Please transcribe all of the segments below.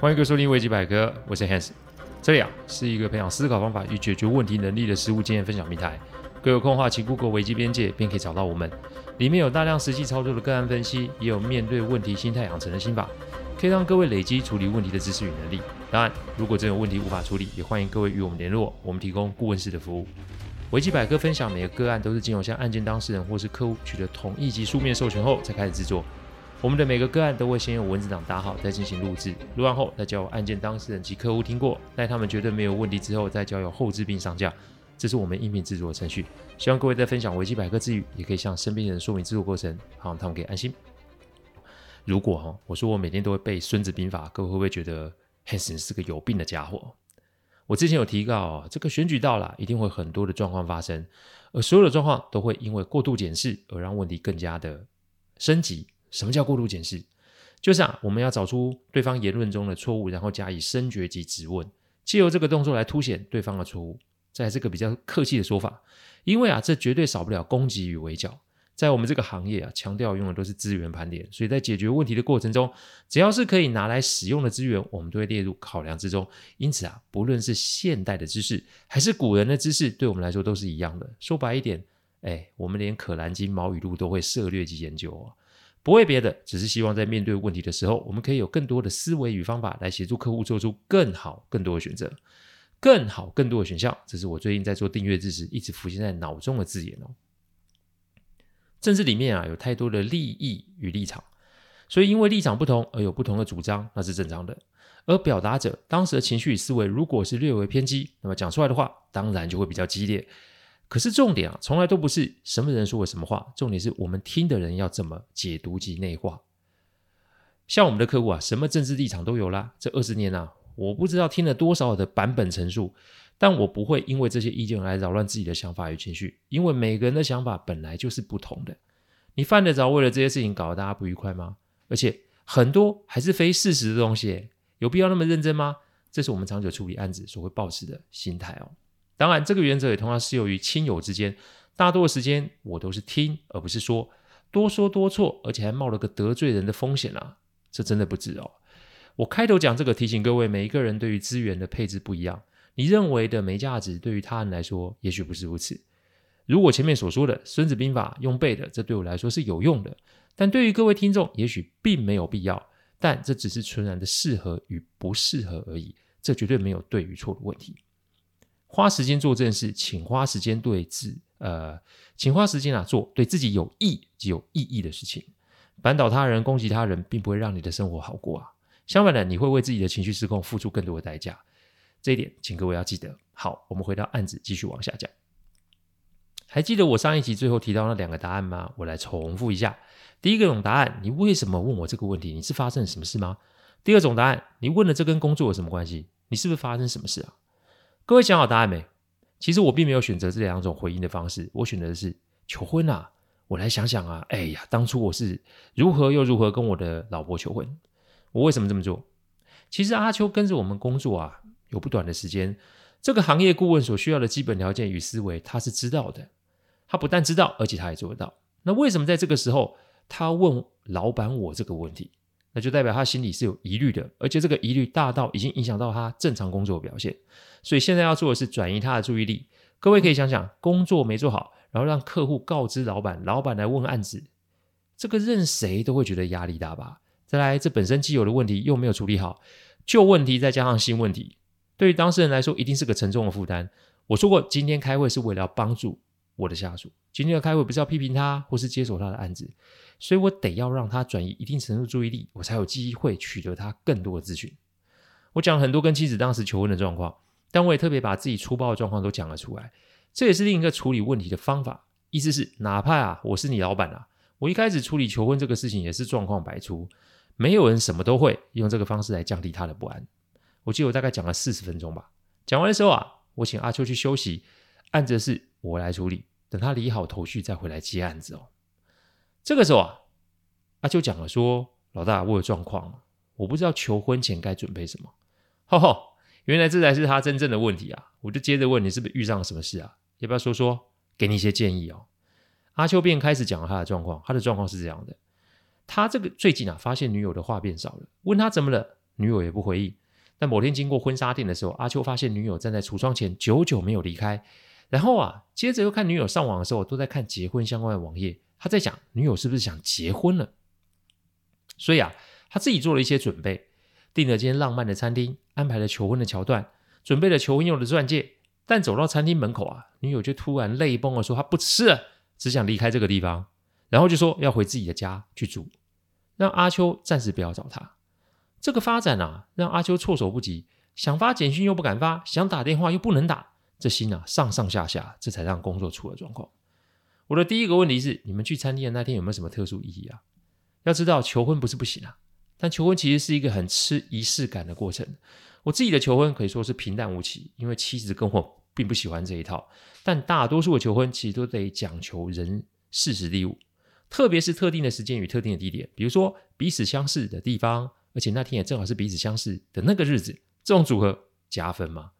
欢迎各位收听危机百科，我是 Hans，这里啊是一个培养思考方法与解决问题能力的实务经验分享平台。各位有空的话，请 Google 危机边界，便可以找到我们。里面有大量实际操作的个案分析，也有面对问题心态养成的心法，可以让各位累积处理问题的知识与能力。当然，如果真有问题无法处理，也欢迎各位与我们联络，我们提供顾问式的服务。危机百科分享每个个案都是经由向案件当事人或是客户取得同意及书面授权后才开始制作。我们的每个个案都会先用文字档打好，再进行录制。录完后再交由案件当事人及客户听过，待他们觉得没有问题之后，再交由后制并上架。这是我们音频制作的程序。希望各位在分享维基百科之余，也可以向身边人说明制作过程，好让他们可以安心。如果哈我说我每天都会背《孙子兵法》，各位会不会觉得 Hanson 是个有病的家伙？我之前有提到，这个选举到了，一定会很多的状况发生，而所有的状况都会因为过度检视而让问题更加的升级。什么叫过度检视？就是啊，我们要找出对方言论中的错误，然后加以深掘及质问，借由这个动作来凸显对方的错误。在这个比较客气的说法，因为啊，这绝对少不了攻击与围剿。在我们这个行业啊，强调用的都是资源盘点，所以在解决问题的过程中，只要是可以拿来使用的资源，我们都会列入考量之中。因此啊，不论是现代的知识，还是古人的知识，对我们来说都是一样的。说白一点，哎，我们连《可兰经》《毛语录》都会涉猎及研究哦，不为别的，只是希望在面对问题的时候，我们可以有更多的思维与方法来协助客户做出更好、更多的选择，更好、更多的选项。这是我最近在做订阅制时一直浮现在脑中的字眼哦。政治里面啊，有太多的利益与立场，所以因为立场不同而有不同的主张，那是正常的。而表达者当时的情绪与思维如果是略微偏激，那么讲出来的话当然就会比较激烈。可是重点啊，从来都不是什么人说了什么话，重点是我们听的人要怎么解读及内化。像我们的客户啊，什么政治立场都有啦。这二十年啊，我不知道听了多少的版本陈述。但我不会因为这些意见来扰乱自己的想法与情绪，因为每个人的想法本来就是不同的。你犯得着为了这些事情搞得大家不愉快吗？而且很多还是非事实的东西，有必要那么认真吗？这是我们长久处理案子所会抱持的心态哦。当然，这个原则也同样适用于亲友之间。大多的时间我都是听，而不是说，多说多错，而且还冒了个得罪人的风险啊！这真的不值哦。我开头讲这个，提醒各位，每一个人对于资源的配置不一样。你认为的没价值，对于他人来说，也许不是如此。如果前面所说的《孙子兵法》用背的，这对我来说是有用的，但对于各位听众，也许并没有必要。但这只是纯然的适合与不适合而已，这绝对没有对与错的问题。花时间做正事，请花时间对自呃，请花时间啊做对自己有益及有意义的事情。扳倒他人、攻击他人，并不会让你的生活好过啊。相反的，你会为自己的情绪失控付出更多的代价。这一点，请各位要记得。好，我们回到案子，继续往下讲。还记得我上一集最后提到那两个答案吗？我来重复一下。第一个种答案，你为什么问我这个问题？你是发生了什么事吗？第二种答案，你问了这跟工作有什么关系？你是不是发生什么事啊？各位想好答案没？其实我并没有选择这两种回应的方式，我选择的是求婚啊。我来想想啊，哎呀，当初我是如何又如何跟我的老婆求婚？我为什么这么做？其实阿秋跟着我们工作啊。有不短的时间，这个行业顾问所需要的基本条件与思维，他是知道的。他不但知道，而且他也做得到。那为什么在这个时候，他问老板我这个问题？那就代表他心里是有疑虑的，而且这个疑虑大到已经影响到他正常工作的表现。所以现在要做的是转移他的注意力。各位可以想想，工作没做好，然后让客户告知老板，老板来问案子，这个任谁都会觉得压力大吧？再来，这本身既有的问题又没有处理好，旧问题再加上新问题。对于当事人来说，一定是个沉重的负担。我说过，今天开会是为了要帮助我的下属。今天的开会不是要批评他，或是接手他的案子，所以我得要让他转移一定程度注意力，我才有机会取得他更多的资讯。我讲了很多跟妻子当时求婚的状况，但我也特别把自己粗暴的状况都讲了出来。这也是另一个处理问题的方法。意思是，哪怕啊我是你老板啊，我一开始处理求婚这个事情也是状况百出，没有人什么都会，用这个方式来降低他的不安。我记得我大概讲了四十分钟吧。讲完的时候啊，我请阿秋去休息，案子的事我来处理，等他理好头绪再回来接案子哦。这个时候啊，阿秋讲了说：“老大，我有状况，我不知道求婚前该准备什么。”吼吼，原来这才是他真正的问题啊！我就接着问你，是不是遇上了什么事啊？要不要说说，给你一些建议哦。阿秋便开始讲了他的状况，他的状况是这样的：他这个最近啊，发现女友的话变少了，问他怎么了。女友也不回应。但某天经过婚纱店的时候，阿秋发现女友站在橱窗前，久久没有离开。然后啊，接着又看女友上网的时候，都在看结婚相关的网页。他在想，女友是不是想结婚了？所以啊，他自己做了一些准备，订了间浪漫的餐厅，安排了求婚的桥段，准备了求婚用的钻戒。但走到餐厅门口啊，女友就突然泪崩了，说她不吃了，只想离开这个地方，然后就说要回自己的家去住，让阿秋暂时不要找他。这个发展啊，让阿秋措手不及，想发简讯又不敢发，想打电话又不能打。这心啊，上上下下，这才让工作出了状况。我的第一个问题是：你们去餐厅的那天有没有什么特殊意义啊？要知道，求婚不是不行啊，但求婚其实是一个很吃仪式感的过程。我自己的求婚可以说是平淡无奇，因为妻子跟我并不喜欢这一套。但大多数的求婚其实都得讲求人事时地物，特别是特定的时间与特定的地点，比如说彼此相识的地方，而且那天也正好是彼此相识的那个日子，这种组合加分吗？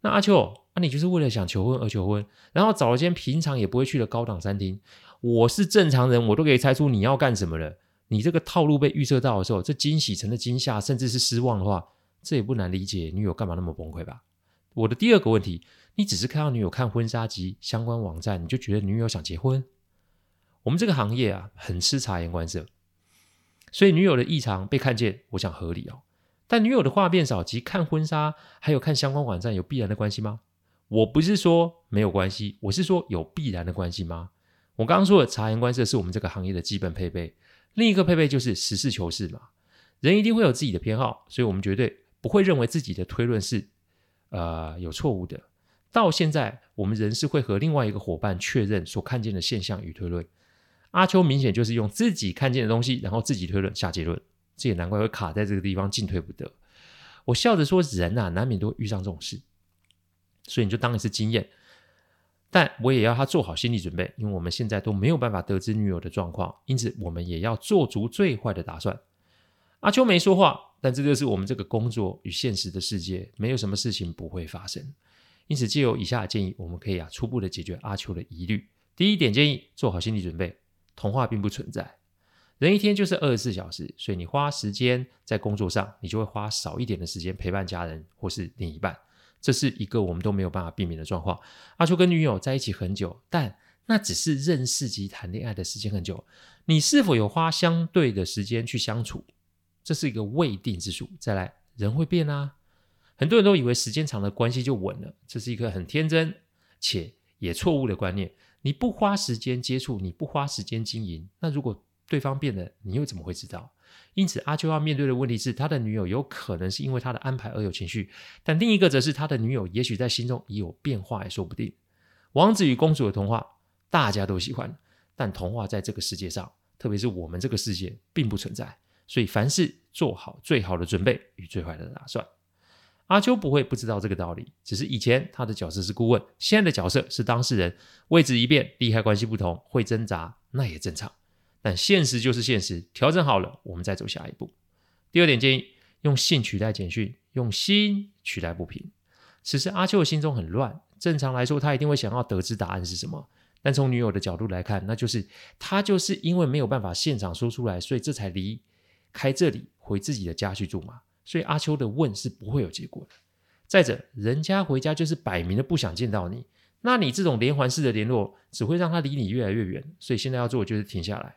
那阿秋，那、你就是为了想求婚而求婚，然后找了间平常也不会去的高档餐厅。我是正常人，我都可以猜出你要干什么了。你这个套路被预测到的时候，这惊喜成了惊吓，甚至是失望的话，这也不难理解女友干嘛那么崩溃吧？我的第二个问题，你只是看到女友看婚纱及相关网站，你就觉得女友想结婚？我们这个行业啊，很吃察言观色，所以女友的异常被看见，我想合理哦。但女友的话变少及看婚纱还有看相关网站有必然的关系吗？我不是说没有关系，我是说有必然的关系吗？我刚刚说的察言观色是我们这个行业的基本配备，另一个配备就是实事求是嘛。人一定会有自己的偏好，所以我们绝对不会认为自己的推论是呃有错误的。到现在，我们仍是会和另外一个伙伴确认所看见的现象与推论。阿秋明显就是用自己看见的东西，然后自己推论下结论。这也难怪会卡在这个地方进退不得。我笑着说：“人啊，难免都会遇上这种事，所以你就当一次经验。但我也要他做好心理准备，因为我们现在都没有办法得知女友的状况，因此我们也要做足最坏的打算。”阿秋没说话，但这就是我们这个工作与现实的世界，没有什么事情不会发生。因此，借由以下的建议，我们可以啊初步的解决阿秋的疑虑。第一点建议：做好心理准备，童话并不存在。人一天就是二十四小时，所以你花时间在工作上，你就会花少一点的时间陪伴家人或是另一半，这是一个我们都没有办法避免的状况。阿秋跟女友在一起很久，但那只是认识及谈恋爱的时间很久，你是否有花相对的时间去相处？这是一个未定之数。再来，人会变啊，很多人都以为时间长了关系就稳了，这是一个很天真且也错误的观念。你不花时间接触，你不花时间经营，那如果对方变了，你又怎么会知道？因此，阿秋要面对的问题是，他的女友有可能是因为他的安排而有情绪，但另一个则是他的女友也许在心中已有变化，也说不定。王子与公主的童话大家都喜欢，但童话在这个世界上，特别是我们这个世界，并不存在。所以，凡事做好最好的准备与最坏的打算。阿秋不会不知道这个道理，只是以前他的角色是顾问，现在的角色是当事人，位置一变，利害关系不同，会挣扎，那也正常。但现实就是现实，调整好了，我们再走下一步。第二点建议：用信取代简讯，用心取代不平。此时阿秋的心中很乱。正常来说，他一定会想要得知答案是什么。但从女友的角度来看，那就是他就是因为没有办法现场说出来，所以这才离开这里，回自己的家去住嘛。所以阿秋的问是不会有结果的。再者，人家回家就是摆明了不想见到你，那你这种连环式的联络，只会让他离你越来越远。所以现在要做的就是停下来。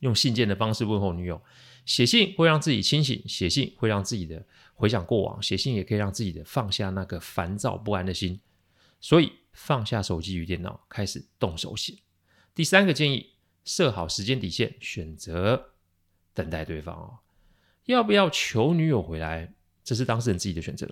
用信件的方式问候女友，写信会让自己清醒，写信会让自己的回想过往，写信也可以让自己的放下那个烦躁不安的心。所以放下手机与电脑，开始动手写。第三个建议，设好时间底线，选择等待对方哦。要不要求女友回来，这是当事人自己的选择。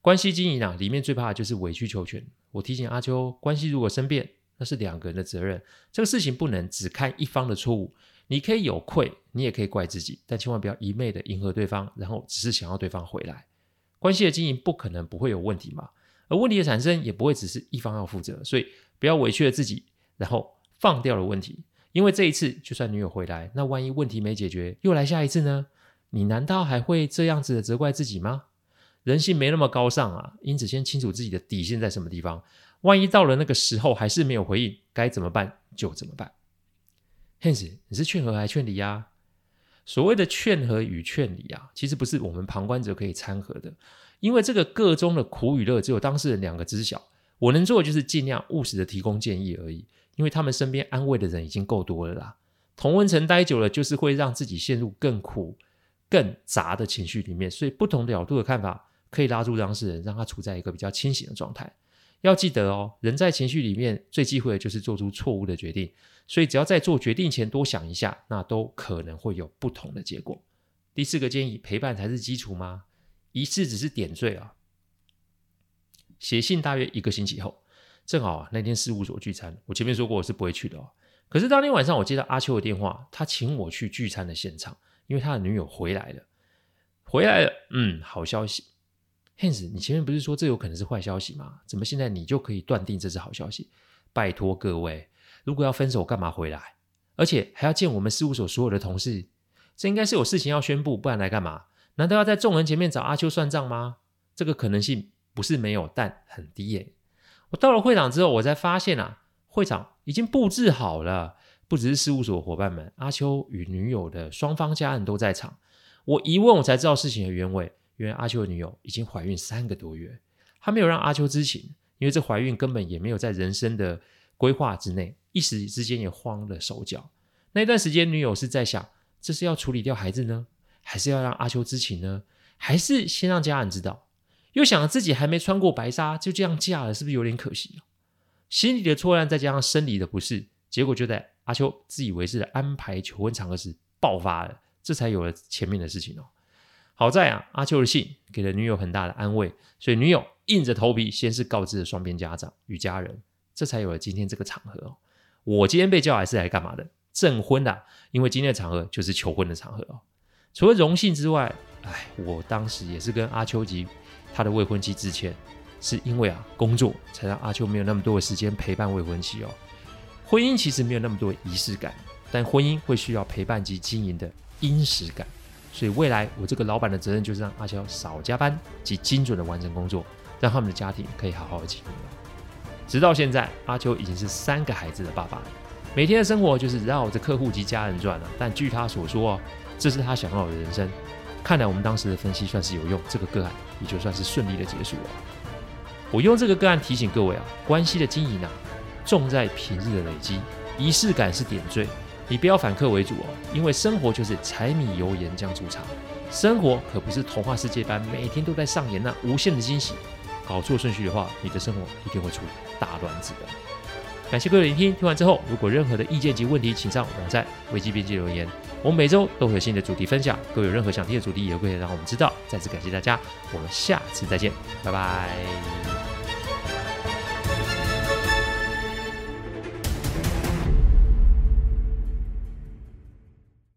关系经营啊，里面最怕的就是委曲求全。我提醒阿秋，关系如果生变，那是两个人的责任，这个事情不能只看一方的错误。你可以有愧，你也可以怪自己，但千万不要一昧的迎合对方，然后只是想要对方回来。关系的经营不可能不会有问题嘛，而问题的产生也不会只是一方要负责，所以不要委屈了自己，然后放掉了问题。因为这一次就算女友回来，那万一问题没解决，又来下一次呢？你难道还会这样子的责怪自己吗？人性没那么高尚啊，因此先清楚自己的底线在什么地方。万一到了那个时候还是没有回应，该怎么办就怎么办。Hans，你是劝和还劝离啊？所谓的劝和与劝离啊，其实不是我们旁观者可以参和的，因为这个个中的苦与乐只有当事人两个知晓。我能做的就是尽量务实的提供建议而已，因为他们身边安慰的人已经够多了啦。同温层待久了，就是会让自己陷入更苦、更杂的情绪里面，所以不同的角度的看法可以拉住当事人，让他处在一个比较清醒的状态。要记得哦，人在情绪里面最忌讳的就是做出错误的决定，所以只要在做决定前多想一下，那都可能会有不同的结果。第四个建议，陪伴才是基础吗？仪式只是点缀啊。写信大约一个星期后，正好啊那天事务所聚餐，我前面说过我是不会去的哦。可是当天晚上我接到阿秋的电话，他请我去聚餐的现场，因为他的女友回来了，回来了，嗯，好消息。Hans，你前面不是说这有可能是坏消息吗？怎么现在你就可以断定这是好消息？拜托各位，如果要分手，干嘛回来？而且还要见我们事务所所有的同事，这应该是有事情要宣布，不然来干嘛？难道要在众人前面找阿秋算账吗？这个可能性不是没有，但很低耶。我到了会场之后，我才发现啊，会场已经布置好了，不只是事务所伙伴们，阿秋与女友的双方家人都在场。我一问，我才知道事情的原委。原来阿秋的女友已经怀孕三个多月，他没有让阿秋知情，因为这怀孕根本也没有在人生的规划之内，一时之间也慌了手脚。那一段时间，女友是在想，这是要处理掉孩子呢，还是要让阿秋知情呢？还是先让家人知道？又想自己还没穿过白纱，就这样嫁了，是不是有点可惜？心里的错乱再加上生理的不适，结果就在阿秋自以为是的安排求婚场合时爆发了，这才有了前面的事情哦。好在啊，阿秋的信给了女友很大的安慰，所以女友硬着头皮先是告知了双边家长与家人，这才有了今天这个场合哦。我今天被叫来是来干嘛的？证婚的，因为今天的场合就是求婚的场合哦。除了荣幸之外，哎，我当时也是跟阿秋及他的未婚妻致歉，是因为啊工作才让阿秋没有那么多的时间陪伴未婚妻哦。婚姻其实没有那么多仪式感，但婚姻会需要陪伴及经营的殷实感。所以未来我这个老板的责任就是让阿秋少加班及精准的完成工作，让他们的家庭可以好好的经营。直到现在，阿秋已经是三个孩子的爸爸，每天的生活就是绕着客户及家人转了。但据他所说哦，这是他想要的人生。看来我们当时的分析算是有用，这个个案也就算是顺利的结束了。我用这个个案提醒各位啊，关系的经营啊，重在平日的累积，仪式感是点缀。你不要反客为主哦，因为生活就是柴米油盐酱醋茶，生活可不是童话世界般每天都在上演那无限的惊喜。搞错顺序的话，你的生活一定会出大乱子的。感谢各位聆听，听完之后如果任何的意见及问题，请上网站危机编辑留言。我们每周都会有新的主题分享，各位有任何想听的主题也可以让我们知道。再次感谢大家，我们下次再见，拜拜。